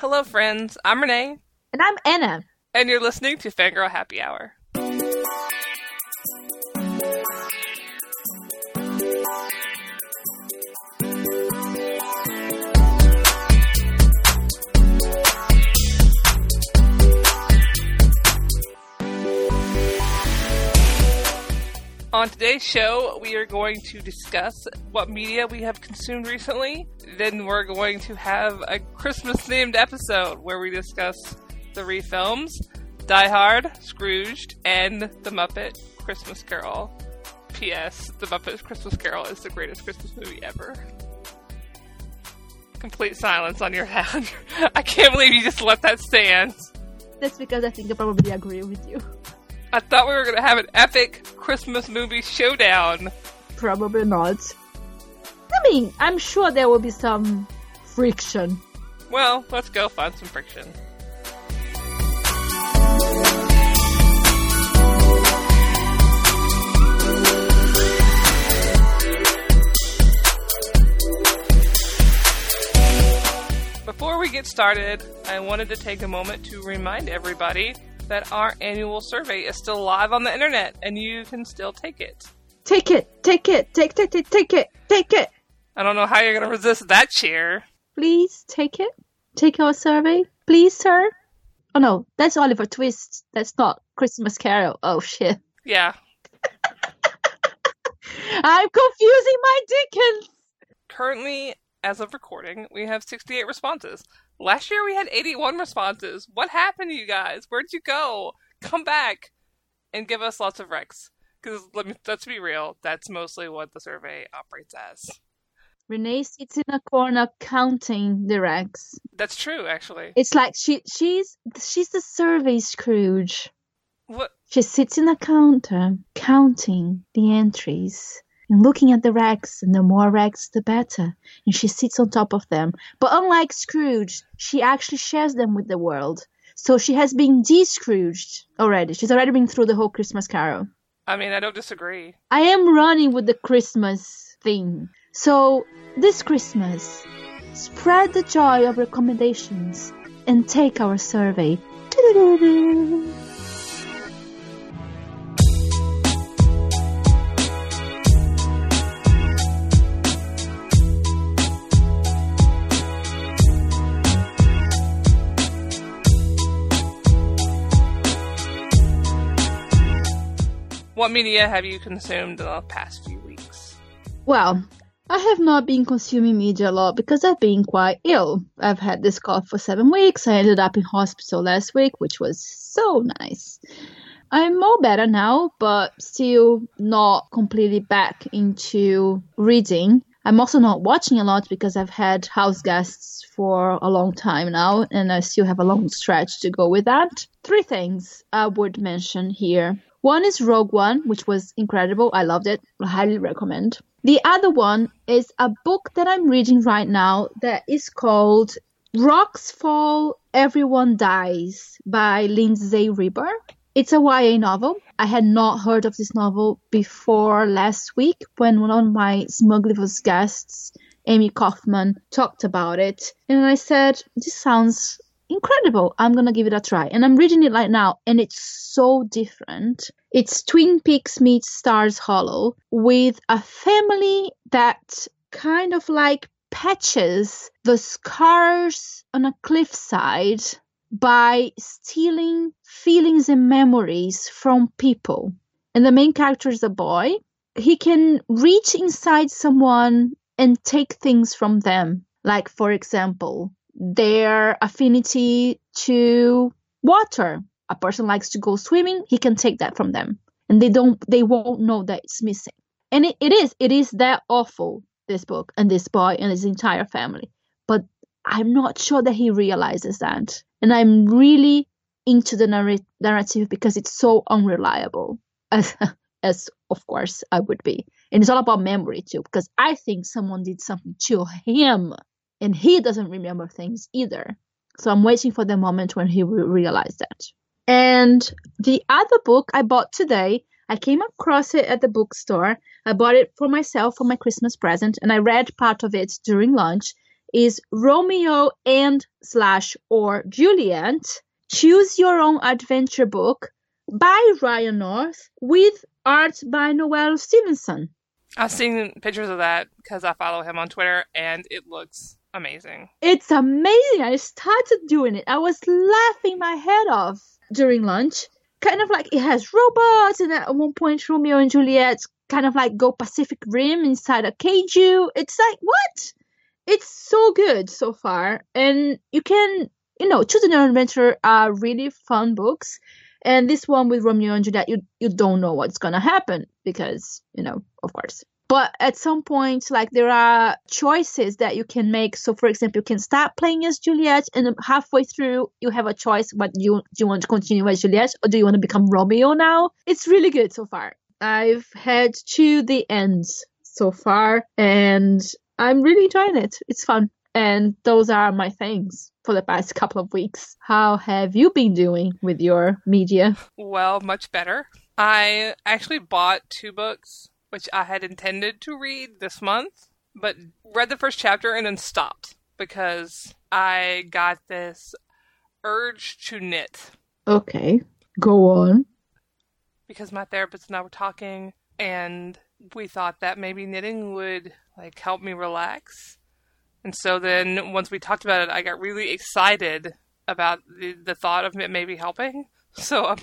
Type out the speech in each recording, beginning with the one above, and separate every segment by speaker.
Speaker 1: Hello, friends. I'm Renee.
Speaker 2: And I'm Anna.
Speaker 1: And you're listening to Fangirl Happy Hour. On today's show, we are going to discuss what media we have consumed recently. Then we're going to have a Christmas themed episode where we discuss three films Die Hard, Scrooged, and The Muppet Christmas Carol. P.S. The Muppet Christmas Carol is the greatest Christmas movie ever. Complete silence on your hand. I can't believe you just let that stand.
Speaker 2: That's because I think I probably agree with you.
Speaker 1: I thought we were going to have an epic Christmas movie showdown.
Speaker 2: Probably not. I mean, I'm sure there will be some friction.
Speaker 1: Well, let's go find some friction. Before we get started, I wanted to take a moment to remind everybody that our annual survey is still live on the internet and you can still take it.
Speaker 2: Take it, take it, take, it, take, take, take it, take it.
Speaker 1: I don't know how you're going to resist that cheer.
Speaker 2: Please take it. Take our survey, please, sir. Oh no, that's Oliver Twist. That's not Christmas Carol. Oh shit.
Speaker 1: Yeah.
Speaker 2: I'm confusing my Dickens.
Speaker 1: Currently, as of recording, we have 68 responses. Last year we had 81 responses. What happened to you guys? Where'd you go? Come back and give us lots of recs. Because let me let's be real, that's mostly what the survey operates as.
Speaker 2: Renee sits in a corner counting the recs.
Speaker 1: That's true, actually.
Speaker 2: It's like she she's she's the survey Scrooge.
Speaker 1: What?
Speaker 2: She sits in a counter counting the entries and looking at the rags, and the more rags, the better. And she sits on top of them. But unlike Scrooge, she actually shares them with the world. So she has been de-Scrooged already. She's already been through the whole Christmas Carol.
Speaker 1: I mean, I don't disagree.
Speaker 2: I am running with the Christmas thing. So this Christmas, spread the joy of recommendations and take our survey. Doo-doo-doo-doo.
Speaker 1: What media have you consumed in the past few weeks?
Speaker 2: Well, I have not been consuming media a lot because I've been quite ill. I've had this cough for seven weeks. I ended up in hospital last week, which was so nice. I'm all better now, but still not completely back into reading. I'm also not watching a lot because I've had house guests for a long time now, and I still have a long stretch to go with that. Three things I would mention here. One is Rogue One, which was incredible. I loved it. I highly recommend. The other one is a book that I'm reading right now that is called Rocks Fall, Everyone Dies by Lindsay Ribar. It's a YA novel. I had not heard of this novel before last week when one of my Smugglivus guests, Amie Kaufman, talked about it. And I said, This sounds incredible. I'm gonna give it a try. And I'm reading it right now, and it's so different. It's Twin Peaks meets Stars Hollow with a family that kind of like patches the scars on a cliffside by stealing feelings and memories from people. And the main character is a boy. He can reach inside someone and take things from them. Like, for example, their affinity to water. A person likes to go swimming, he can take that from them. And they don't they won't know that it's missing. And it, it is, it is that awful, this book and this boy and his entire family. But I'm not sure that he realizes that. And I'm really into the narr- narrative because it's so unreliable. As as of course I would be. And it's all about memory too, because I think someone did something to him and he doesn't remember things either. So I'm waiting for the moment when he will realize that. And the other book I bought today, I came across it at the bookstore. I bought it for myself for my Christmas present, and I read part of it during lunch. is Romeo and slash or Juliet, Choose Your Own Adventure book by Ryan North with art by Noelle Stevenson.
Speaker 1: I've seen pictures of that because I follow him on Twitter and it looks amazing.
Speaker 2: It's amazing. I started doing it. I was laughing my head off during lunch. Kind of like it has robots, and at one point, Romeo and Juliet kind of like go Pacific Rim inside a kaiju. It's like, what? It's so good so far. And you can, you know, Your Own Adventure are really fun books. And this one with Romeo and Juliet, you, you don't know what's going to happen because, you know, of course, but at some point like there are choices that you can make. So for example you can start playing as juliet and halfway through you have a choice what you do you want to continue as juliet or do you want to become romeo now? It's really good so far. I've had to the ends so far and i'm really enjoying it. It's fun. And those are my things for the past couple of weeks. How have you been doing with your media?
Speaker 1: Well much better. I actually bought two books which I had intended to read this month, but read the first chapter and then stopped because I got this urge to knit.
Speaker 2: Okay, go on.
Speaker 1: Because my therapist and I were talking, and we thought that maybe knitting would like help me relax. And so then once we talked about it, I got really excited about the, the thought of it maybe helping. So um,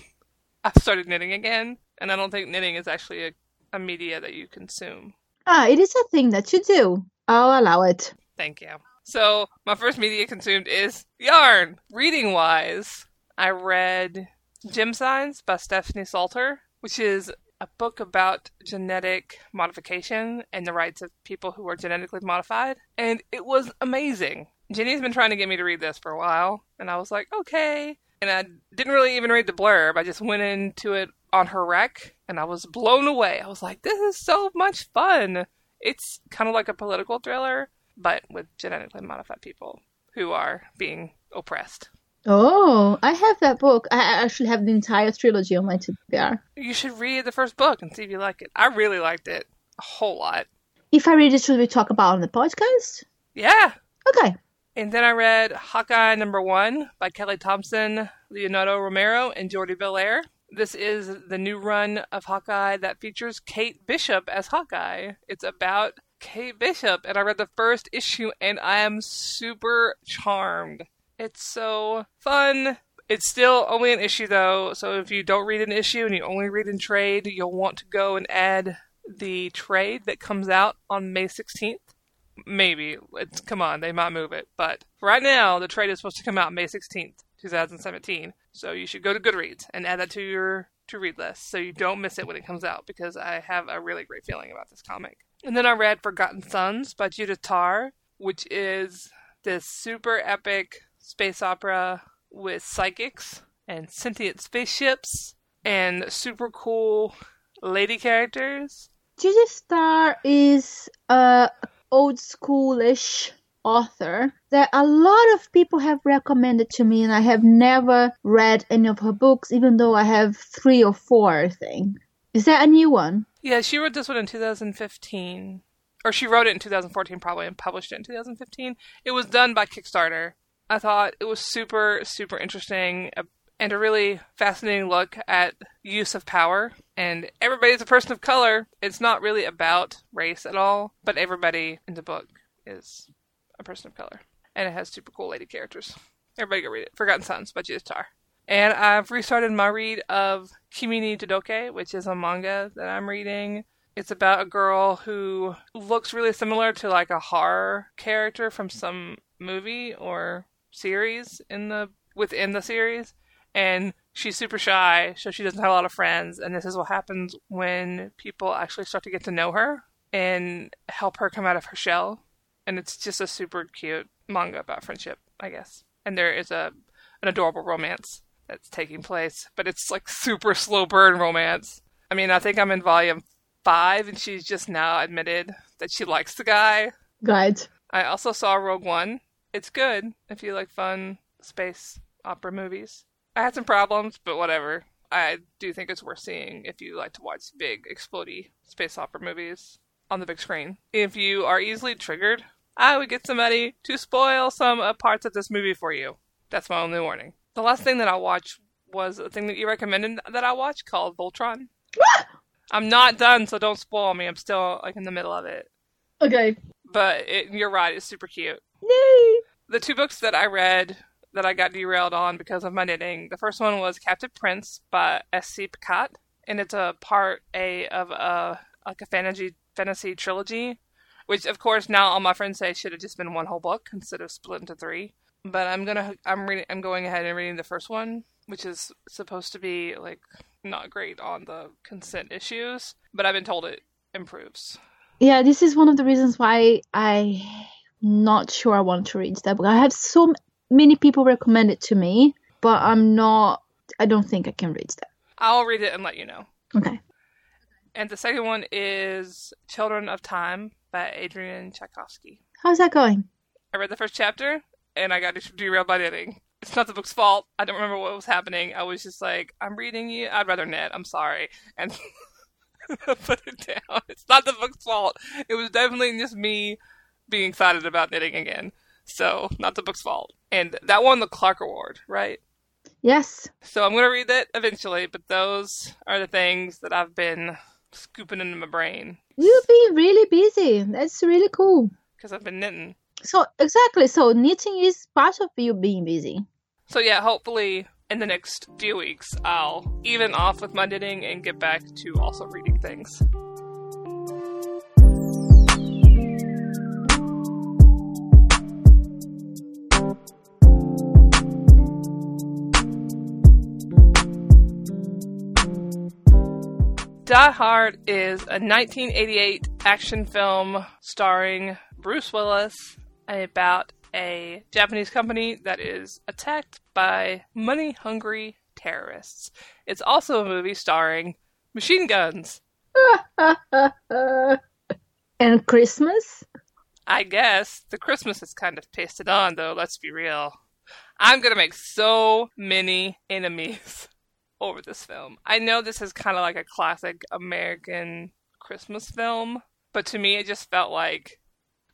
Speaker 1: I've started knitting again, and I don't think knitting is actually a a media that you consume.
Speaker 2: Ah, it is a thing that you do. I'll allow it.
Speaker 1: Thank you. So, my first media consumed is yarn. Reading wise, I read Gemsigns by Stephanie Saulter, which is a book about genetic modification and the rights of people who are genetically modified. And it was amazing. Jenny's been trying to get me to read this for a while, and I was like, okay. And I didn't really even read the blurb. I just went into it on her wreck, and I was blown away. I was like, this is so much fun. It's kind of like a political thriller, but with genetically modified people who are being oppressed.
Speaker 2: Oh, I have that book. I actually have the entire trilogy on my TBR.
Speaker 1: You should read the first book and see if you like it. I really liked it a whole lot.
Speaker 2: If I read it, should we talk about on the podcast?
Speaker 1: Yeah.
Speaker 2: Okay.
Speaker 1: And then I read Hawkeye number one by Kelly Thompson, Leonardo Romero, and Jordie Bellaire. This is the new run of Hawkeye that features Kate Bishop as Hawkeye. It's about Kate Bishop, and I read the first issue, and I am super charmed. It's so fun. It's still only an issue though, so if you don't read an issue and you only read in trade, you'll want to go and add the trade that comes out on May 16th. Maybe. It's, come on, they might move it. But right now, the trade is supposed to come out May 16th, 2017. So you should go to Goodreads and add that to your to read list so you don't miss it when it comes out because I have a really great feeling about this comic. And then I read Forgotten Suns by Judith Tarr, which is this super epic space opera with psychics and sentient spaceships and super cool lady characters.
Speaker 2: Judith Tarr is a old schoolish author that a lot of people have recommended to me and I have never read any of her books even though I have 3 or 4 I think. Is that a new one?
Speaker 1: Yeah, she wrote this one in 2015. Or she wrote it in 2014 probably and published it in 2015. It was done by Kickstarter. I thought it was super super interesting uh, and a really fascinating look at use of power. And everybody's a person of color. It's not really about race at all, but everybody in the book is a person of color. And it has super cool lady characters. Everybody go read it. Forgotten Suns by Judith Tarr. And I've restarted my read of Kimi Todoke, which is a manga that I'm reading. It's about a girl who looks really similar to like a horror character from some movie or series in the within the series and she's super shy so she doesn't have a lot of friends and this is what happens when people actually start to get to know her and help her come out of her shell and it's just a super cute manga about friendship, I guess. And there is a an adorable romance that's taking place, but it's like super slow burn romance. I mean, I think I'm in volume five, and she's just now admitted that she likes the guy.
Speaker 2: Right.
Speaker 1: I also saw Rogue One. It's good if you like fun space opera movies. I had some problems, but whatever. I do think it's worth seeing if you like to watch big, explody space opera movies on the big screen. If you are easily triggered I would get somebody to spoil some uh, parts of this movie for you. That's my only warning. The last thing that I watched was a thing that you recommended that I watch called Voltron. I'm not done, so don't spoil me. I'm still like in the middle of it.
Speaker 2: Okay.
Speaker 1: But it, you're right; it's super cute.
Speaker 2: Yay!
Speaker 1: The two books that I read that I got derailed on because of my knitting. The first one was Captive Prince by S.C. Pacat, and it's a part A of a like a fantasy fantasy trilogy, which of course now all my friends say should have just been one whole book instead of split into three. But I'm gonna I'm reading I'm going ahead and reading the first one, which is supposed to be like not great on the consent issues, but I've been told it improves.
Speaker 2: Yeah, this is one of the reasons why I'm not sure I want to read that book. I have so many people recommend it to me, but I'm not. I don't think I can read that.
Speaker 1: I'll read it and let you know.
Speaker 2: Okay.
Speaker 1: And the second one is Children of Time by Adrian Tchaikovsky.
Speaker 2: How's that going?
Speaker 1: I read the first chapter and I got derailed by knitting. It's not the book's fault. I don't remember what was happening. I was just like, I'm reading you. I'd rather knit. I'm sorry. And put it down. It's not the book's fault. It was definitely just me being excited about knitting again. So, not the book's fault. And that won the Clarke Award, right?
Speaker 2: Yes.
Speaker 1: So, I'm going to read that eventually, but those are the things that I've been scooping into my brain.
Speaker 2: You've been really busy. That's really cool.
Speaker 1: Because I've been knitting.
Speaker 2: So, exactly. So, knitting is part of you being busy.
Speaker 1: So, yeah, hopefully in the next few weeks, I'll even off with my knitting and get back to also reading things. Die Hard is a 1988 action film starring Bruce Willis about a Japanese company that is attacked by money hungry terrorists. It's also a movie starring machine guns.
Speaker 2: and Christmas?
Speaker 1: I guess. The Christmas is kind of pasted on, though, let's be real. I'm gonna make so many enemies over this film. I know this is kind of like a classic American Christmas film, but to me it just felt like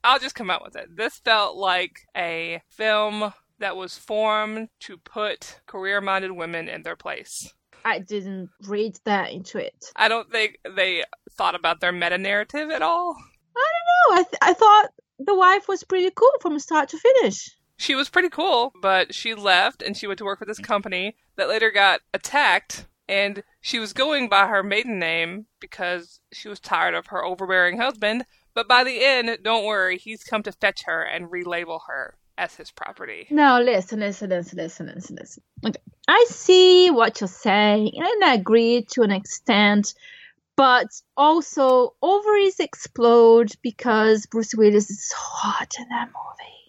Speaker 1: I'll just come out with it. This felt like a film that was formed to put career minded women in their place.
Speaker 2: I didn't read that into it.
Speaker 1: I don't think they thought about their meta narrative at all.
Speaker 2: I don't know. I, th- I thought the wife was pretty cool from start to finish.
Speaker 1: She was pretty cool, but she left and she went to work for this company that later got attacked. And she was going by her maiden name because she was tired of her overbearing husband. But by the end, don't worry, he's come to fetch her and relabel her as his property.
Speaker 2: Now listen, listen, listen, listen, listen, listen. Okay. I see what you're saying, and I agree to an extent, but also ovaries explode because Bruce Willis is hot in that movie.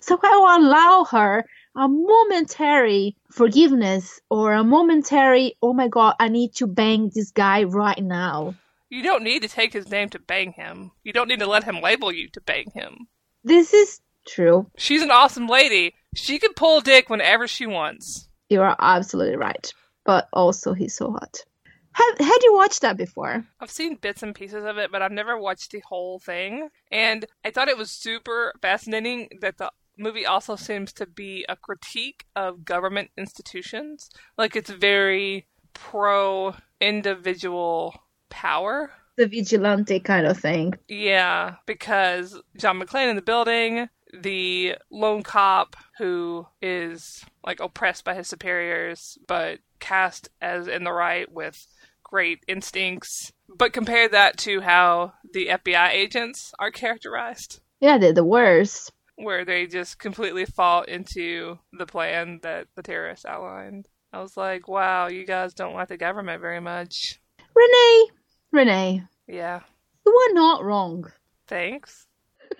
Speaker 2: So I will allow her a momentary forgiveness or a momentary, oh my god, I need to bang this guy right now.
Speaker 1: You don't need to take his name to bang him. You don't need to let him label you to bang him.
Speaker 2: This is true.
Speaker 1: She's an awesome lady. She can pull dick whenever she wants.
Speaker 2: You are absolutely right. But also, he's so hot. Have, had you watched that before?
Speaker 1: I've seen bits and pieces of it, but I've never watched the whole thing. And I thought it was super fascinating that the movie also seems to be a critique of government institutions. Like it's very pro individual power.
Speaker 2: The vigilante kind of thing.
Speaker 1: Yeah, because John McClane in the building, the lone cop who is like oppressed by his superiors, but cast as in the right with great instincts. But compare that to how the FBI agents are characterized.
Speaker 2: Yeah, they're the worst.
Speaker 1: Where they just completely fall into the plan that the terrorists outlined. I was like, wow, you guys don't like the government very much.
Speaker 2: Renee, Renee.
Speaker 1: Yeah.
Speaker 2: You are not wrong.
Speaker 1: Thanks.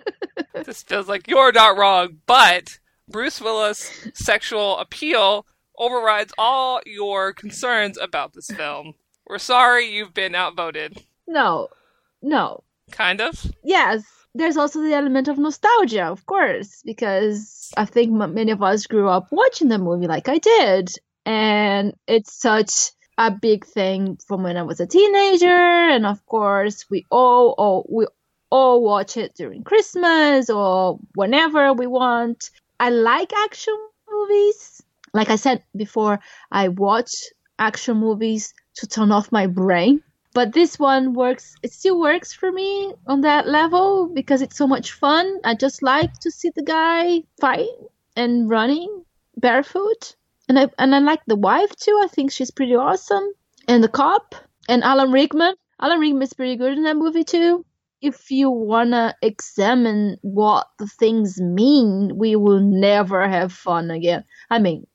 Speaker 1: this feels like you're not wrong, but Bruce Willis' sexual appeal overrides all your concerns about this film. We're sorry you've been outvoted.
Speaker 2: No. No.
Speaker 1: Kind of?
Speaker 2: Yes. There's also the element of nostalgia, of course, because I think many of us grew up watching the movie like I did. And it's such a big thing from when I was a teenager, and of course we all, all we all watch it during Christmas or whenever we want. I like action movies. Like I said before, I watch action movies to turn off my brain. But this one works, it still works for me on that level because it's so much fun. I just like to see the guy fight and running barefoot. And I, and I like the wife too. I think she's pretty awesome. And the cop and Alan Rickman. Alan Rickman is pretty good in that movie too. If you wanna examine what the things mean, we will never have fun again. I mean,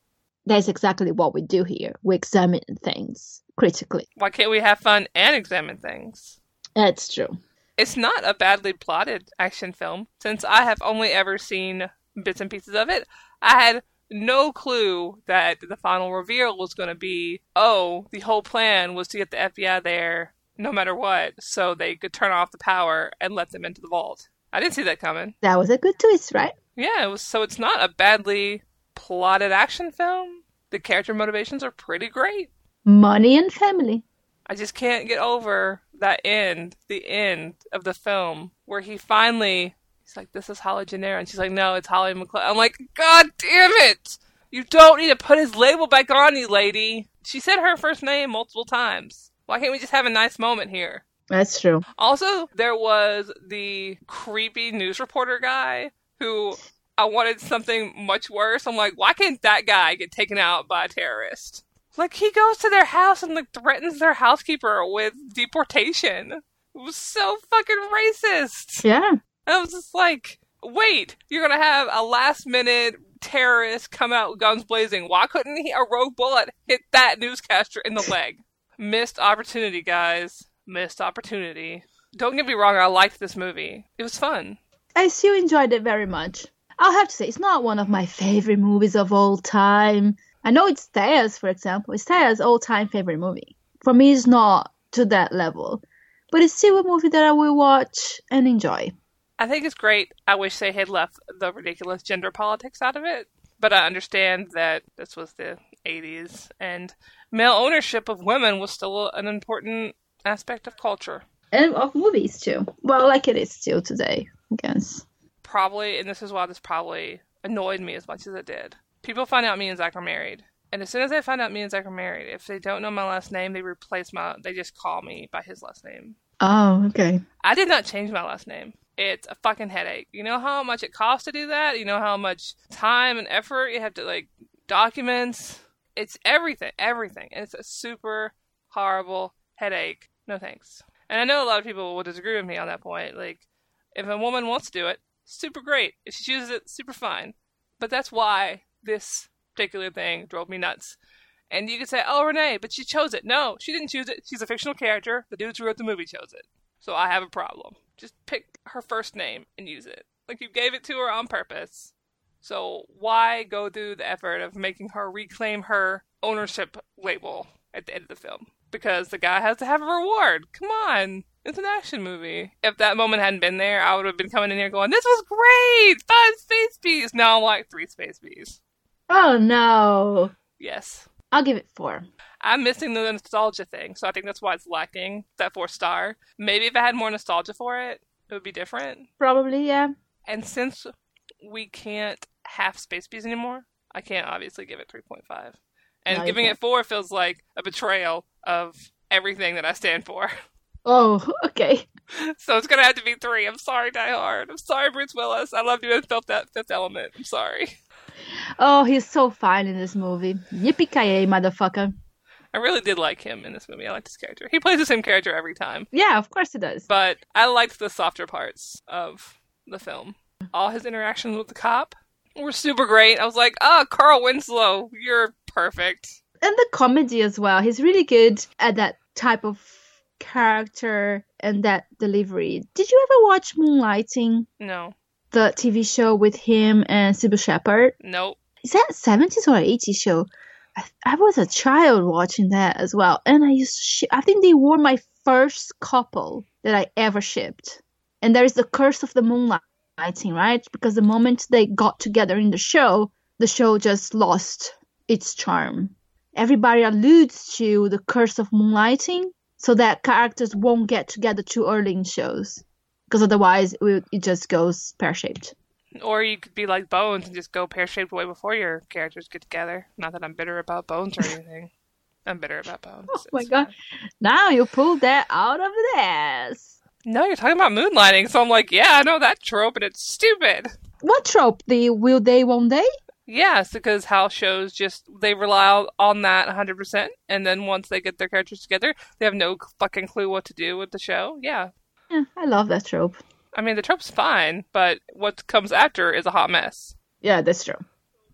Speaker 2: that's exactly what we do here. We examine things critically.
Speaker 1: Why can't we have fun and examine things?
Speaker 2: That's true.
Speaker 1: It's not a badly plotted action film. Since I have only ever seen bits and pieces of it, I had no clue that the final reveal was going to be oh, the whole plan was to get the FBI there no matter what, so they could turn off the power and let them into the vault. I didn't see that coming.
Speaker 2: That was a good twist, right?
Speaker 1: Yeah, it was so it's not a badly plotted action film. The character motivations are pretty great.
Speaker 2: Money and family.
Speaker 1: I just can't get over that end, the end of the film, where he finally he's like, "This is Holly Gennaro," and she's like, "No, it's Holly McClane." I'm like, "God damn it! You don't need to put his label back on you, lady." She said her first name multiple times. Why can't we just have a nice moment here?
Speaker 2: That's true.
Speaker 1: Also, there was the creepy news reporter guy who I wanted something much worse. I'm like, why can't that guy get taken out by a terrorist? Like he goes to their house and like threatens their housekeeper with deportation. It was so fucking racist.
Speaker 2: Yeah.
Speaker 1: I was just like, wait, you're gonna have a last minute terrorist come out guns blazing. Why couldn't he a rogue bullet hit that newscaster in the leg? Missed opportunity, guys. Missed opportunity. Don't get me wrong, I liked this movie. It was fun.
Speaker 2: I still enjoyed it very much. I'll have to say, it's not one of my favorite movies of all time. I know it's Thea's, for example. It's Thea's all time favorite movie. For me, it's not to that level. But it's still a movie that I will watch and enjoy.
Speaker 1: I think it's great. I wish they had left the ridiculous gender politics out of it. But I understand that this was the 80s and male ownership of women was still an important aspect of culture.
Speaker 2: And of movies too. Well, like it is still today, I guess.
Speaker 1: Probably, and this is why this probably annoyed me as much as it did. People find out me and Zach are married. And as soon as they find out me and Zach are married, if they don't know my last name, they replace my, they just call me by his last name.
Speaker 2: Oh, okay.
Speaker 1: I did not change my last name. It's a fucking headache. You know how much it costs to do that? You know how much time and effort you have to, like, documents? It's everything, everything. And it's a super horrible headache. No thanks. And I know a lot of people will disagree with me on that point. Like, if a woman wants to do it, super great. If she chooses it, super fine. But that's why this particular thing drove me nuts. And you could say, oh, Renee, but she chose it. No, she didn't choose it. She's a fictional character. The dudes who wrote the movie chose it. So I have a problem. Just pick her first name and use it. Like you gave it to her on purpose. So why go through the effort of making her reclaim her ownership label at the end of the film? Because the guy has to have a reward. Come on. It's an action movie. If that moment hadn't been there, I would have been coming in here going, This was great! Five space bees! Now I'm like three space bees.
Speaker 2: Oh no.
Speaker 1: Yes.
Speaker 2: I'll give it four.
Speaker 1: I'm missing the nostalgia thing, so I think that's why it's lacking that four star. Maybe if I had more nostalgia for it, it would be different.
Speaker 2: Probably, yeah.
Speaker 1: And since we can't have space bees anymore, I can't obviously give it 3.5. And
Speaker 2: No,
Speaker 1: giving it 4 feels like a betrayal of everything that I stand for.
Speaker 2: Oh, okay.
Speaker 1: so it's going to have to be 3. I'm sorry, Die Hard. I'm sorry, Bruce Willis. I love you and felt that fifth element. I'm sorry.
Speaker 2: Oh, he's so fine in this movie. Yippee ki motherfucker.
Speaker 1: I really did like him in this movie. I liked his character. He plays the same character every time.
Speaker 2: Yeah, of course he does.
Speaker 1: But I liked the softer parts of the film. All his interactions with the cop were super great. I was like, oh, Carl Winslow, you're perfect.
Speaker 2: And the comedy as well. He's really good at that type of character and that delivery. Did you ever watch Moonlighting,
Speaker 1: No,
Speaker 2: the TV show with him and Cybill Shepherd?
Speaker 1: nope.
Speaker 2: Is that 70s or 80s show? I, I was a child watching that as well. And I used to I think they were my first couple that I ever shipped. And there is the curse of the moonlighting, right? Because the moment they got together in the show, the show just lost its charm. Everybody alludes to the curse of moonlighting so that characters won't get together too early in shows. Because otherwise it, it just goes pear shaped.
Speaker 1: Or you could be like Bones and just go pear shaped way before your characters get together. Not that I'm bitter about Bones or anything. I'm bitter about Bones.
Speaker 2: Oh my god!
Speaker 1: fine.
Speaker 2: Now you pulled that out of the ass.
Speaker 1: No, you're talking about moonlighting, so I'm like, yeah, I know that trope, and it's stupid.
Speaker 2: What trope? The will they, won't they?
Speaker 1: Yes, because house shows just they rely on that 100%, and then once they get their characters together, they have no fucking clue what to do with the show. Yeah.
Speaker 2: Yeah, I love that trope.
Speaker 1: I mean, the trope's fine, but what comes after is a hot mess.
Speaker 2: Yeah, that's true.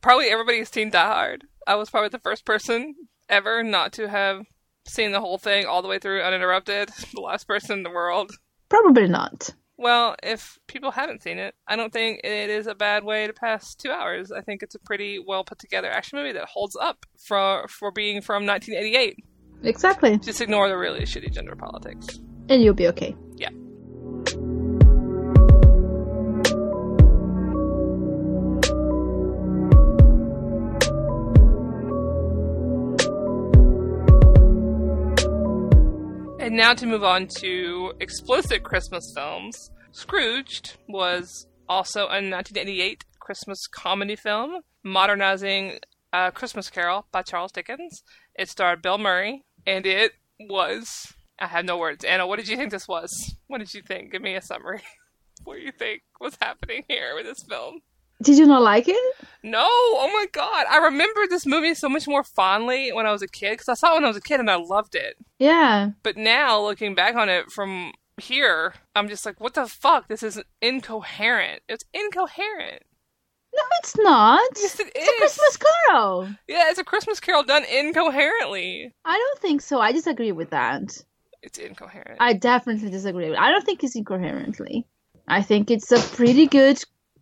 Speaker 1: Probably everybody's seen Die Hard. I was probably the first person ever not to have seen the whole thing all the way through uninterrupted. The last person in the world.
Speaker 2: Probably not.
Speaker 1: Well, if people haven't seen it, I don't think it is a bad way to pass two hours. I think it's a pretty well put together action movie that holds up for for being from 1988.
Speaker 2: Exactly.
Speaker 1: Just ignore the really shitty gender politics.
Speaker 2: And you'll be okay.
Speaker 1: Yeah. And now to move on to explicit Christmas films. Scrooged was also a 1988 Christmas comedy film modernizing A Christmas Carol by Charles Dickens. It starred Bill Murray, and it was. I have no words. Anna, what did you think this was? What did you think? Give me a summary. what do you think was happening here with this film?
Speaker 2: Did you not like it?
Speaker 1: No, oh my god. I remember this movie so much more fondly when I was a kid because I saw it when I was a kid and I loved it.
Speaker 2: Yeah.
Speaker 1: But now, looking back on it from here, I'm just like, what the fuck? This is incoherent. It's incoherent.
Speaker 2: No, it's not.
Speaker 1: Yes, it
Speaker 2: It's a. Christmas Carol.
Speaker 1: Yeah, it's a Christmas Carol done incoherently.
Speaker 2: I don't think so. I disagree with that.
Speaker 1: It's incoherent.
Speaker 2: I definitely disagree. I don't think it's incoherently. I think it's a pretty good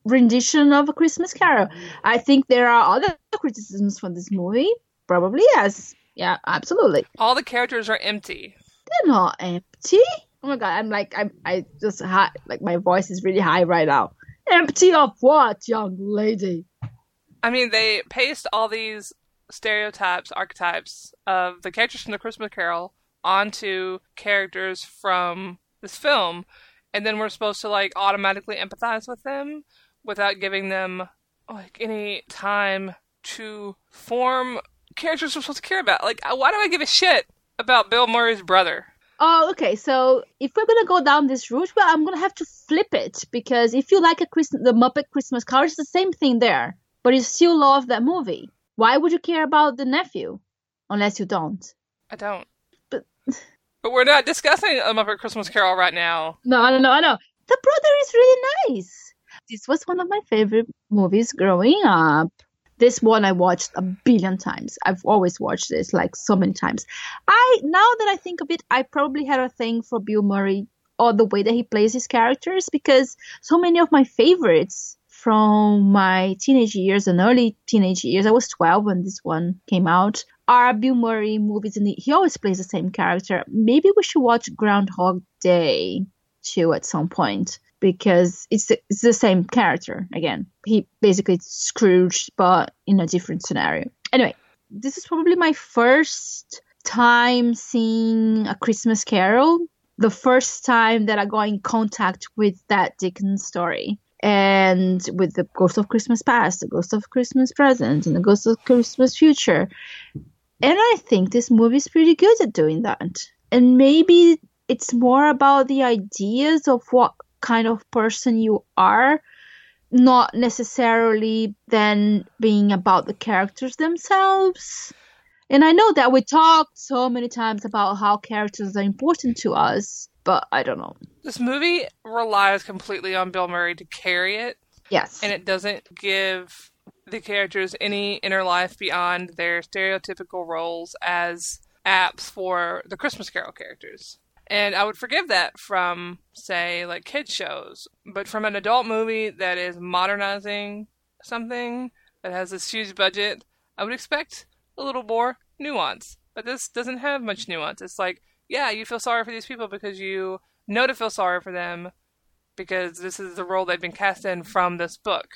Speaker 2: rendition of a Christmas Carol. I think there are other criticisms for this movie. Probably yes. Yeah, absolutely.
Speaker 1: All the characters are empty.
Speaker 2: They're not empty. Oh my god, I'm like I'm I just high like my voice is really high right now. Empty of what, young lady?
Speaker 1: I mean, they paste all these stereotypes, archetypes of the characters from the Christmas Carol onto characters from this film, and then we're supposed to like automatically empathize with them without giving them like any time to form characters we're supposed to care about. Like, why do I give a shit about Bill Murray's brother?
Speaker 2: Oh, okay. So if we're gonna go down this route, well, I'm gonna have to flip it because if you like a Christmas, the Muppet Christmas Carol, it's the same thing there, but you still love that movie. Why would you care about the nephew, unless you don't?
Speaker 1: I don't.
Speaker 2: But-
Speaker 1: but we're not discussing a Muppet Christmas Carol right now.
Speaker 2: No, I don't know. I know the brother is really nice. This was one of my favorite movies growing up. This one I watched a billion times. I've always watched this like so many times. I now that I think of it, I probably had a thing for Bill Murray or the way that he plays his characters because so many of my favorites from my teenage years and early teenage years, I was 12 when this one came out, are Bill Murray movies and he always plays the same character. Maybe we should watch Groundhog Day too at some point because it's the, it's the same character again. He basically Scrooge but in a different scenario. Anyway, this is probably my first time seeing a Christmas Carol. The first time that I got in contact with that Dickens story and with the Ghost of Christmas Past, the Ghost of Christmas Present, and the Ghost of Christmas Future. And I think this movie is pretty good at doing that. And maybe it's more about the ideas of what kind of person you are, not necessarily then being about the characters themselves. And I know that we talked so many times about how characters are important to us, but I don't know.
Speaker 1: This movie relies completely on Bill Murray to carry it,
Speaker 2: Yes.
Speaker 1: and it doesn't give the characters any inner life beyond their stereotypical roles as apps for the Christmas Carol characters. And I would forgive that from, say, like kids shows, but from an adult movie that is modernizing something that has this huge budget, I would expect a little more nuance. But this doesn't have much nuance. It's like, yeah, you feel sorry for these people because you know to feel sorry for them because this is the role they've been cast in from this book.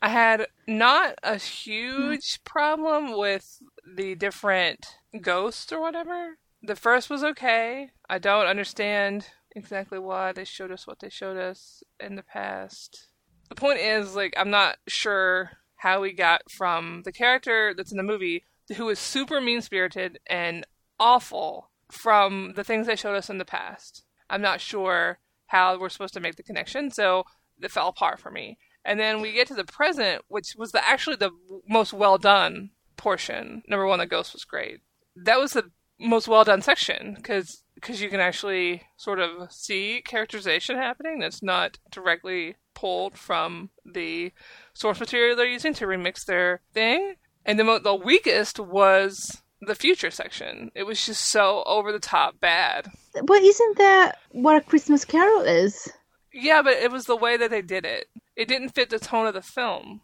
Speaker 1: I had not a huge problem with the different ghosts or whatever. The first was okay. I don't understand exactly why they showed us what they showed us in the past. The point is, like, I'm not sure how we got from the character that's in the movie who is super mean spirited and awful from the things they showed us in the past. I'm not sure how we're supposed to make the connection, so it fell apart for me. And then we get to the present, which was the, actually the most well done portion. Number one, the ghost was great. That was the most well done section because because you can actually sort of see characterization happening that's not directly pulled from the source material they're using to remix their thing. And the mo- the weakest was the future section. It was just so over the top bad.
Speaker 2: But isn't that what a Christmas Carol is?
Speaker 1: Yeah, but it was the way that they did it. It didn't fit the tone of the film.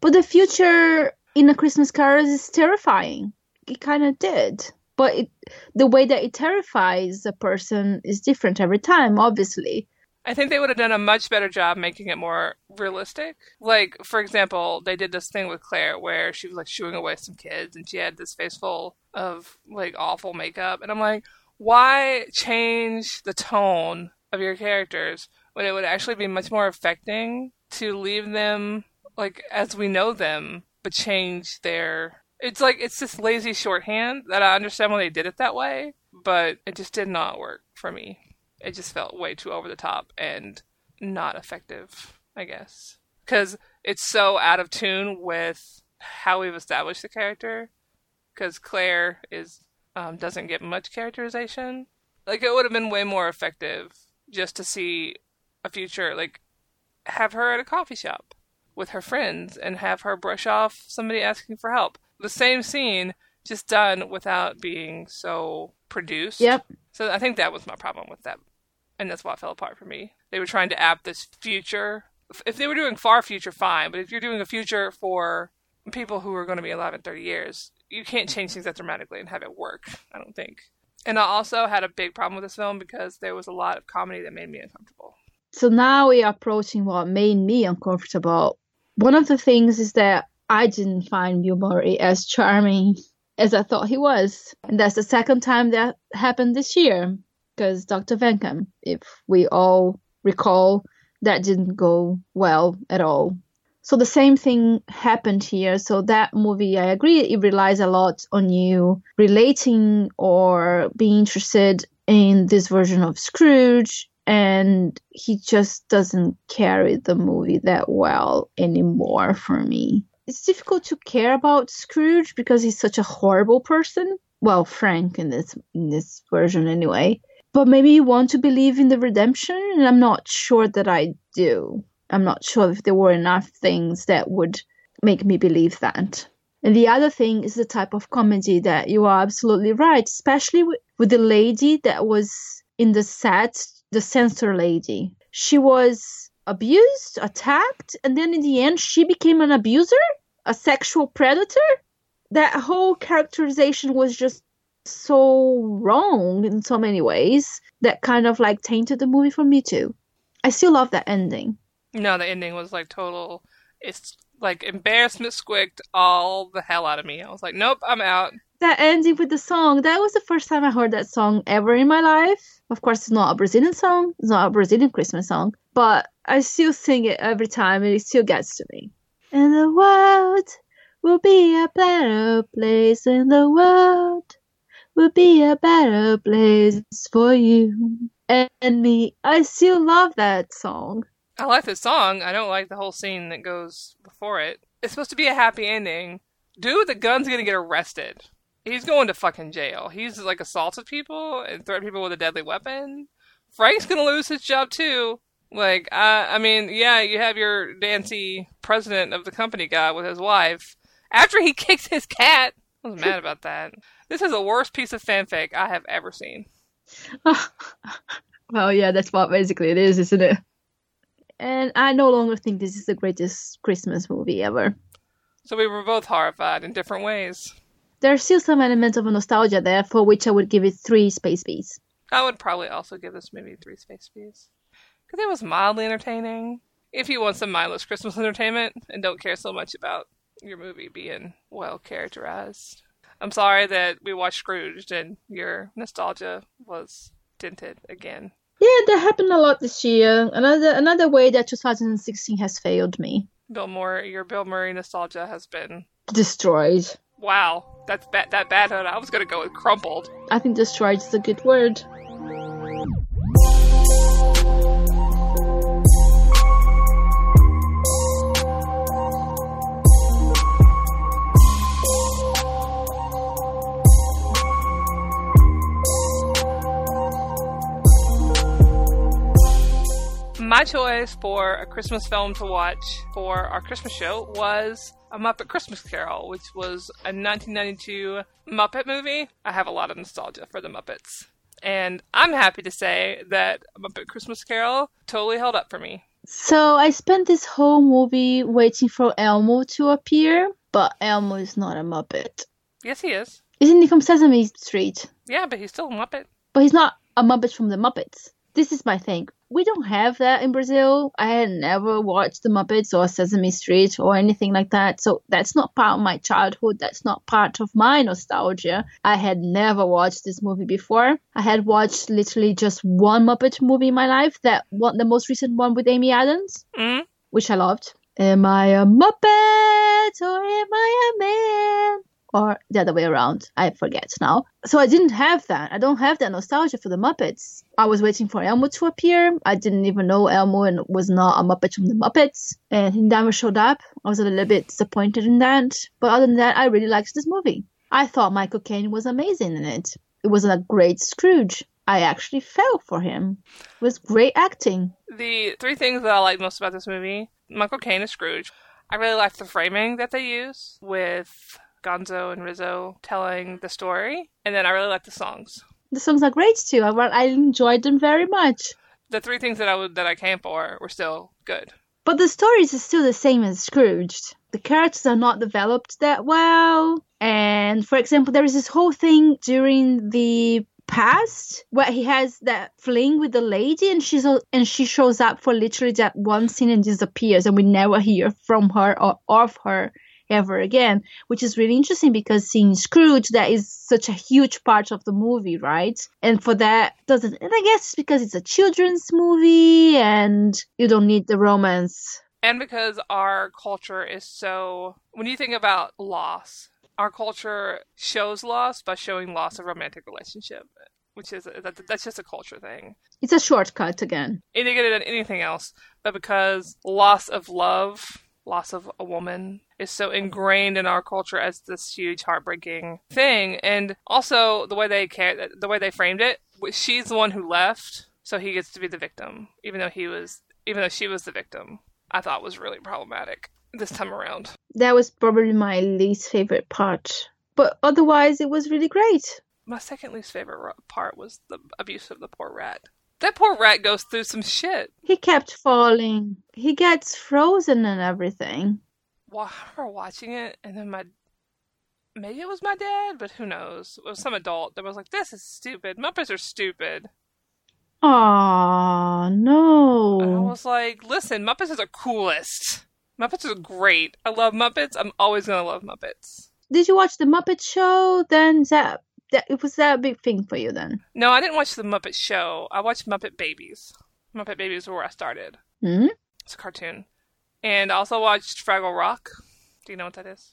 Speaker 2: But the future in a Christmas Carol is terrifying. It kind of did. But it, the way that it terrifies a person is different every time, obviously.
Speaker 1: I think they would have done a much better job making it more realistic. Like, for example, they did this thing with Claire where she was like shooing away some kids and she had this face full of like awful makeup. And I'm like, why change the tone of your characters when it would actually be much more affecting to leave them like as we know them, but change their. It's like it's this lazy shorthand that I understand when they did it that way, but it just did not work for me. It just felt way too over the top and not effective, I guess, because it's so out of tune with how we've established the character. Because Claire is um, doesn't get much characterization. Like it would have been way more effective just to see a future like have her at a coffee shop with her friends and have her brush off somebody asking for help. The same scene, just done without being so produced.
Speaker 2: Yep.
Speaker 1: So I think that was my problem with that. And that's why it fell apart for me. They were trying to app this future. If they were doing far future, fine. But if you're doing a future for people who are going to be alive in 30 years, you can't change things that dramatically and have it work, I don't think. And I also had a big problem with this film because there was a lot of comedy that made me uncomfortable.
Speaker 2: So now we are approaching what made me uncomfortable. One of the things is that I didn't find Bill Murray as charming as I thought he was. And that's the second time that happened this year because Dr. Venkman, if we all recall, that didn't go well at all. So the same thing happened here. So that movie, I agree, it relies a lot on you relating or being interested in this version of Scrooge and he just doesn't carry the movie that well anymore for me. It's difficult to care about Scrooge because he's such a horrible person. Well, Frank in this in this version anyway. But maybe you want to believe in the redemption, and I'm not sure that I do. I'm not sure if there were enough things that would make me believe that. And the other thing is the type of comedy that you are absolutely right, especially with, with the lady that was in the set the censor lady. She was abused, attacked, and then in the end, she became an abuser, a sexual predator. That whole characterization was just so wrong in so many ways that kind of like tainted the movie for me too. I still love that ending.
Speaker 1: No, the ending was like total. It's like embarrassment squicked all the hell out of me. I was like, nope, I'm out
Speaker 2: that ending with the song, that was the first time I heard that song ever in my life. Of course, it's not a Brazilian song, it's not a Brazilian Christmas song, but I still sing it every time and it still gets to me. And the world will be a better place, and the world will be a better place for you and me. I still love that song.
Speaker 1: I like the song. I don't like the whole scene that goes before it. It's supposed to be a happy ending. Dude, the gun's gonna get arrested. He's going to fucking jail. He's like assaulted people and threatened people with a deadly weapon. Frank's gonna lose his job too. Like, uh, I mean, yeah, you have your Dancy president of the company guy with his wife. After he kicked his cat, I was mad about that. This is the worst piece of fanfic I have ever seen.
Speaker 2: well, yeah, that's what basically it is, isn't it? And I no longer think this is the greatest Christmas movie ever.
Speaker 1: So we were both horrified in different ways
Speaker 2: there's still some elements of nostalgia there for which I would give it three space bees.
Speaker 1: I would probably also give this movie three space bees. Because it was mildly entertaining. If you want some mindless Christmas entertainment and don't care so much about your movie being well characterized. I'm sorry that we watched Scrooge and your nostalgia was dented again.
Speaker 2: Yeah, Yeah, that happened a lot this year. Another another way that 2016 has failed me.
Speaker 1: Bill Murray, your Bill Murray nostalgia has been
Speaker 2: Destroyed.
Speaker 1: wow. That's bad. That bad. I was gonna go with crumpled.
Speaker 2: I think destroyed is a good word.
Speaker 1: My choice for a Christmas film to watch for our Christmas show was A Muppet Christmas Carol, which was a 1992 Muppet movie. I have a lot of nostalgia for the Muppets. And I'm happy to say that A Muppet Christmas Carol totally held up for me.
Speaker 2: So I spent this whole movie waiting for Elmo to appear, but Elmo is not a Muppet.
Speaker 1: Yes, he is.
Speaker 2: Isn't he from Sesame Street?
Speaker 1: Yeah, but he's still a Muppet.
Speaker 2: But he's not a Muppet from the Muppets. This is my thing. We don't have that in Brazil. I had never watched the Muppets or Sesame Street or anything like that. So that's not part of my childhood. That's not part of my nostalgia. I had never watched this movie before. I had watched literally just one Muppet movie in my life. That one, the most recent one with Amy Adams,
Speaker 1: Mm?
Speaker 2: which I loved. Am I a Muppet or am I a man? Or the other way around. I forget now. So I didn't have that. I don't have that nostalgia for the Muppets. I was waiting for Elmo to appear. I didn't even know Elmo and was not a Muppet from the Muppets. And he never showed up. I was a little bit disappointed in that. But other than that, I really liked this movie. I thought Michael Caine was amazing in it. It was a great Scrooge. I actually fell for him. It was great acting.
Speaker 1: The three things that I like most about this movie Michael Caine is Scrooge. I really like the framing that they use with Gonzo and Rizzo telling the story. And then I really like the songs.
Speaker 2: The songs are great too. I, I enjoyed them very much.
Speaker 1: The three things that I would that I came for were still good.
Speaker 2: But the stories are still the same as Scrooged. The characters are not developed that well. And for example, there is this whole thing during the past where he has that fling with the lady and she's and she shows up for literally that one scene and disappears and we never hear from her or of her ever again, which is really interesting because seeing Scrooge, that is such a huge part of the movie, right? And for that, doesn't, and I guess it's because it's a children's movie and you don't need the romance.
Speaker 1: And because our culture is so, when you think about loss, our culture shows loss by showing loss of romantic relationship, which is that, that's just a culture thing.
Speaker 2: It's a shortcut again.
Speaker 1: Any good than anything else, but because loss of love, loss of a woman is so ingrained in our culture as this huge heartbreaking thing, and also the way they care, the way they framed it, she's the one who left, so he gets to be the victim, even though he was, even though she was the victim. I thought was really problematic this time around.
Speaker 2: That was probably my least favorite part. But otherwise, it was really great.
Speaker 1: My second least favorite part was the abuse of the poor rat. That poor rat goes through some shit.
Speaker 2: He kept falling. He gets frozen and everything.
Speaker 1: Well, I remember watching it, and then my maybe it was my dad, but who knows? It was some adult that was like, "This is stupid. Muppets are stupid."
Speaker 2: Aw, no.
Speaker 1: And I was like, listen, Muppets are the coolest. Muppets are great. I love Muppets. I'm always gonna love Muppets.
Speaker 2: Did you watch the Muppet Show? Then that that it was that a big thing for you then?
Speaker 1: No, I didn't watch the Muppet Show. I watched Muppet Babies. Muppet Babies were where I started.
Speaker 2: Hmm?
Speaker 1: It's a cartoon. And I also watched Fraggle Rock. Do you know what that is?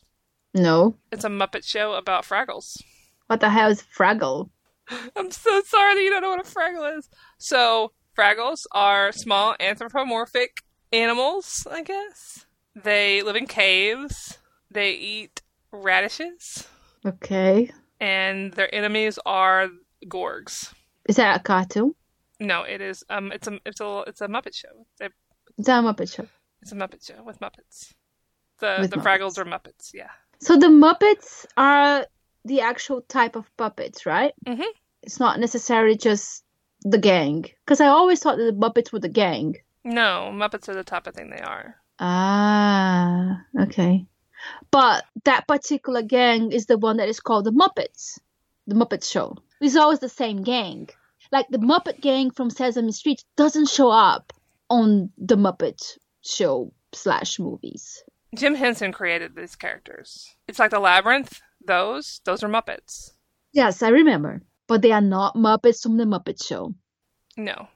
Speaker 2: No.
Speaker 1: It's a Muppet show about Fraggles.
Speaker 2: What the hell is Fraggle?
Speaker 1: I'm so sorry that you don't know what a Fraggle is. So, Fraggles are small anthropomorphic animals, I guess. They live in caves. They eat radishes.
Speaker 2: Okay.
Speaker 1: And their enemies are gorgs.
Speaker 2: Is that a cartoon?
Speaker 1: No, it is um it's a it's a it's a Muppet show. It's
Speaker 2: Is that a Muppet Show?
Speaker 1: it's a Muppet show with Muppets. The
Speaker 2: With
Speaker 1: the
Speaker 2: Muppets.
Speaker 1: Fraggles are Muppets, yeah.
Speaker 2: So the Muppets are the actual type of puppets, right?
Speaker 1: Mhm.
Speaker 2: It's not necessarily just the gang. Because I always thought that the Muppets were the gang.
Speaker 1: No, Muppets are the type of thing they are.
Speaker 2: Ah, okay. But that particular gang is the one that is called the Muppets. The Muppet Show. It's always the same gang. Like the Muppet gang from Sesame Street doesn't show up on the Muppet Show slash movies.
Speaker 1: Jim Henson created these characters. It's like the Labyrinth. Those, those are Muppets.
Speaker 2: Yes, I remember. But they are not Muppets from the Muppet Show.
Speaker 1: No,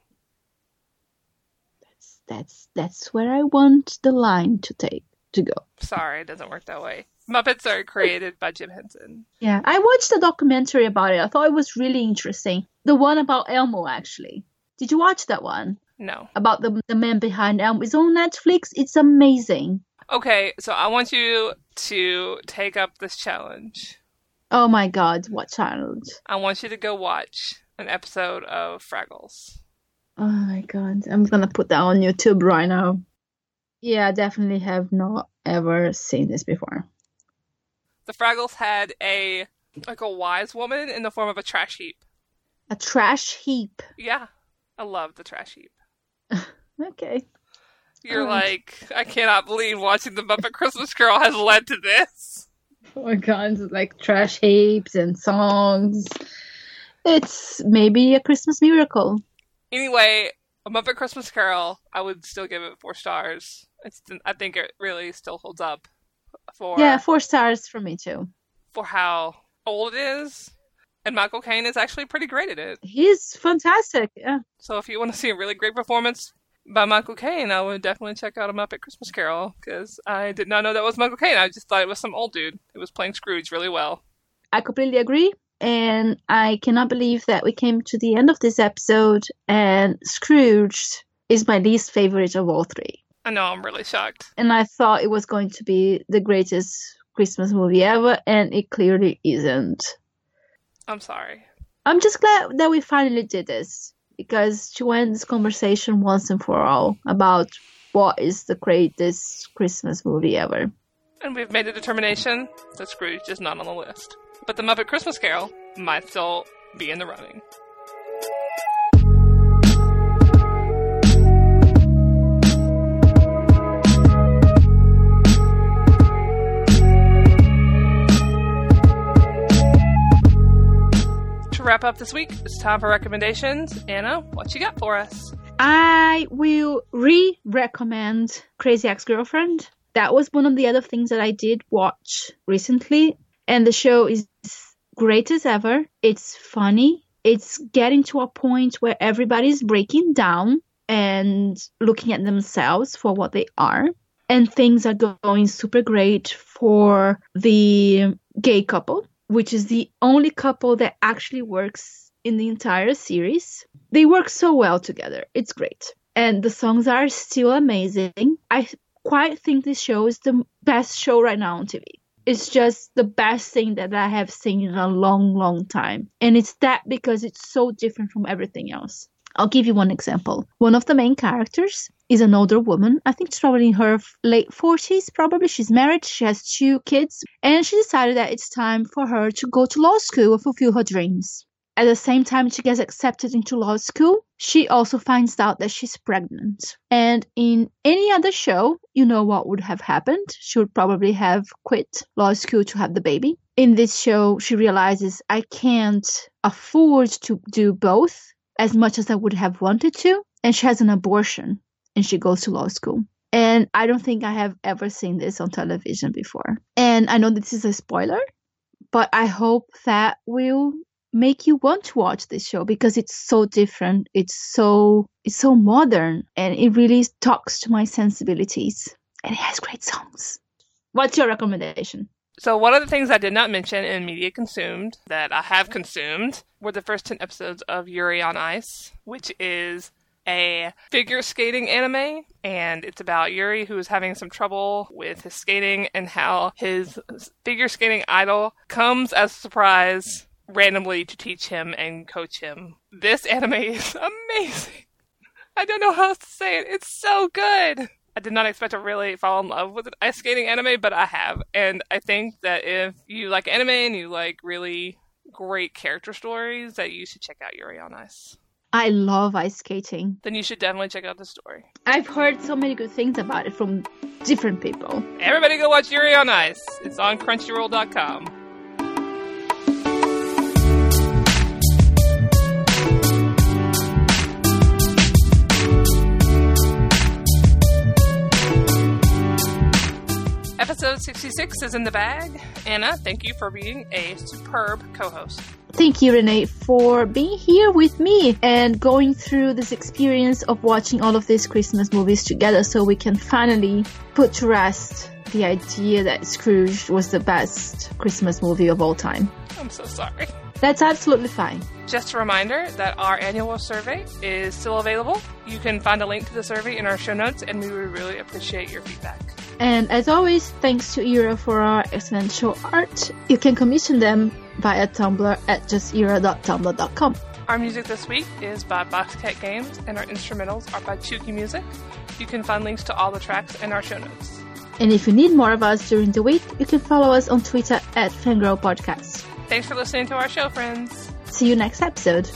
Speaker 2: That's that's where I want the line to take to go.
Speaker 1: Sorry, it doesn't work that way. Muppets are created by Jim Henson.
Speaker 2: Yeah, I watched a documentary about it. I thought it was really interesting. The one about Elmo, actually. Did you watch that one?
Speaker 1: No.
Speaker 2: About the the man behind Elmo. It's on Netflix. It's amazing.
Speaker 1: Okay, so I want you to take up this challenge.
Speaker 2: Oh my god, what challenge?
Speaker 1: I want you to go watch an episode of Fraggles.
Speaker 2: Oh my god, I'm gonna put that on YouTube right now. Yeah, I definitely have not ever seen this before.
Speaker 1: The Fraggles had a like a wise woman in the form of a trash heap.
Speaker 2: A trash heap.
Speaker 1: Yeah, I love the trash heap.
Speaker 2: Okay.
Speaker 1: You're
Speaker 2: Alright.
Speaker 1: like, I cannot believe watching the Muppet Christmas Carol has led to this.
Speaker 2: Oh my god, like trash heaps and songs. It's maybe a Christmas miracle.
Speaker 1: Anyway, a Muppet Christmas Carol, I would still give it four stars. It's, I think it really still holds up for
Speaker 2: Yeah, four stars for me too.
Speaker 1: for how old it is, and Michael Caine is actually pretty great at it.
Speaker 2: He's fantastic. Yeah.
Speaker 1: So if you want to see a really great performance by Michael Caine, I would definitely check out a at Christmas Carol because I did not know that was Michael Caine. I just thought it was some old dude who was playing Scrooge really well.
Speaker 2: I completely agree. And I cannot believe that we came to the end of this episode and Scrooge is my least favorite of all three.
Speaker 1: I know I'm really shocked.
Speaker 2: And I thought it was going to be the greatest Christmas movie ever, and it clearly isn't.
Speaker 1: I'm sorry.
Speaker 2: I'm just glad that we finally did this because to end this conversation once and for all about what is the greatest Christmas movie ever.
Speaker 1: And we've made a determination that Scrooged is not on the list. But the Muppet Christmas Carol might still be in the running. Wrap up this week, it's time for recommendations. Ana, what you got for us?
Speaker 2: I will re recommend Crazy Ex Girlfriend. That was one of the other things that I did watch recently, and the show is great as ever. It's funny. It's getting to a point where everybody's breaking down and looking at themselves for what they are. And things are going super great for the gay couple, which is the only couple that actually works in the entire series. They work so well together. It's great. And the songs are still amazing. I quite think this show is the best show right now on TV. It's just the best thing that I have seen in a long, long time. And it's that because it's so different from everything else. I'll give you one example. One of the main characters is an older woman. I think she's probably in her late 40s, probably. She's married, she has two kids, and she decided that it's time for her to go to law school and fulfill her dreams. At the same time, she gets accepted into law school. She also finds out that she's pregnant. And in any other show, you know what would have happened. She would probably have quit law school to have the baby. In this show, she realizes I can't afford to do both as much as I would have wanted to. And she has an abortion and she goes to law school. And I don't think I have ever seen this on television before. And I know this is a spoiler, but I hope that will make you want to watch this show because it's so different it's so it's so modern and it really talks to my sensibilities and it has great songs what's your recommendation
Speaker 1: So, one of the things I did not mention in media consumed that I have consumed were the first 10 episodes of Yuri on Ice, which is a figure skating anime. And it's about Yuri who is having some trouble with his skating and how his figure skating idol comes as a surprise randomly to teach him and coach him. This anime is amazing. I don't know how else to say it. It's so good. I did not expect to really fall in love with an ice skating anime, but I have. And I think that if you like anime and you like really great character stories, that you should check out Yuri on Ice.
Speaker 2: i love ice skating
Speaker 1: Then you should definitely check out the story.
Speaker 2: i've heard so many good things about it from different people
Speaker 1: Everybody go watch Yuri on Ice. It's on crunchyroll.com. Episode Episode 66 is in the bag. Ana, thank you for being a superb co host.
Speaker 2: Thank you, Renay, for being here with me and going through this experience of watching all of these Christmas movies together so we can finally put to rest the idea that Scrooged was the best Christmas movie of all time.
Speaker 1: I'm so sorry.
Speaker 2: That's absolutely fine.
Speaker 1: Just a reminder that our annual survey is still available. You can find a link to the survey in our show notes, and we would really appreciate your feedback.
Speaker 2: And as always, thanks to Era for our excellent show art. You can commission them via Tumblr at justera.tumblr.com.
Speaker 1: Our music this week is by Boxcat Games, and our instrumentals are by Chuki Music. You can find links to all the tracks in our show notes.
Speaker 2: And if you need more of us during the week, you can follow us on Twitter at Fangirl Podcast.
Speaker 1: Thanks for listening to our show, friends.
Speaker 2: See you next episode.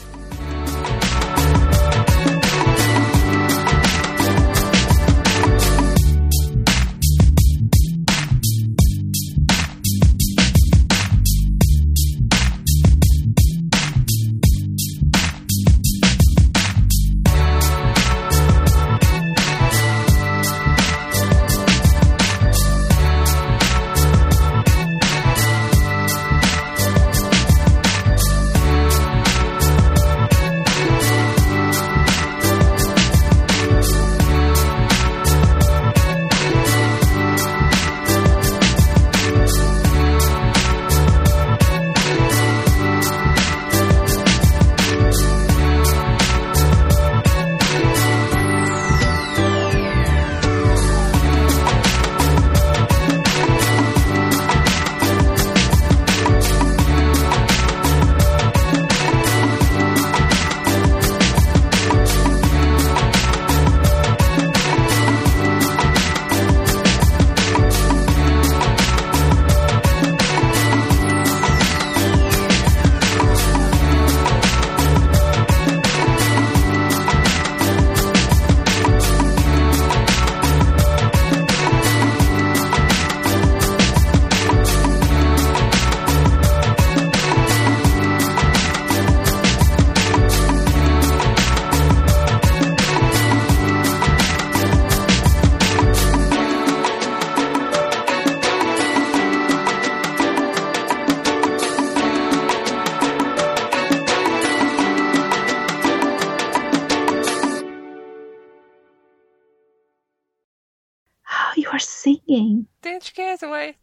Speaker 1: Away.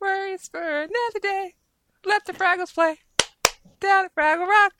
Speaker 1: Worries for another day. Let the Fraggles play. Down at Fraggle Rock.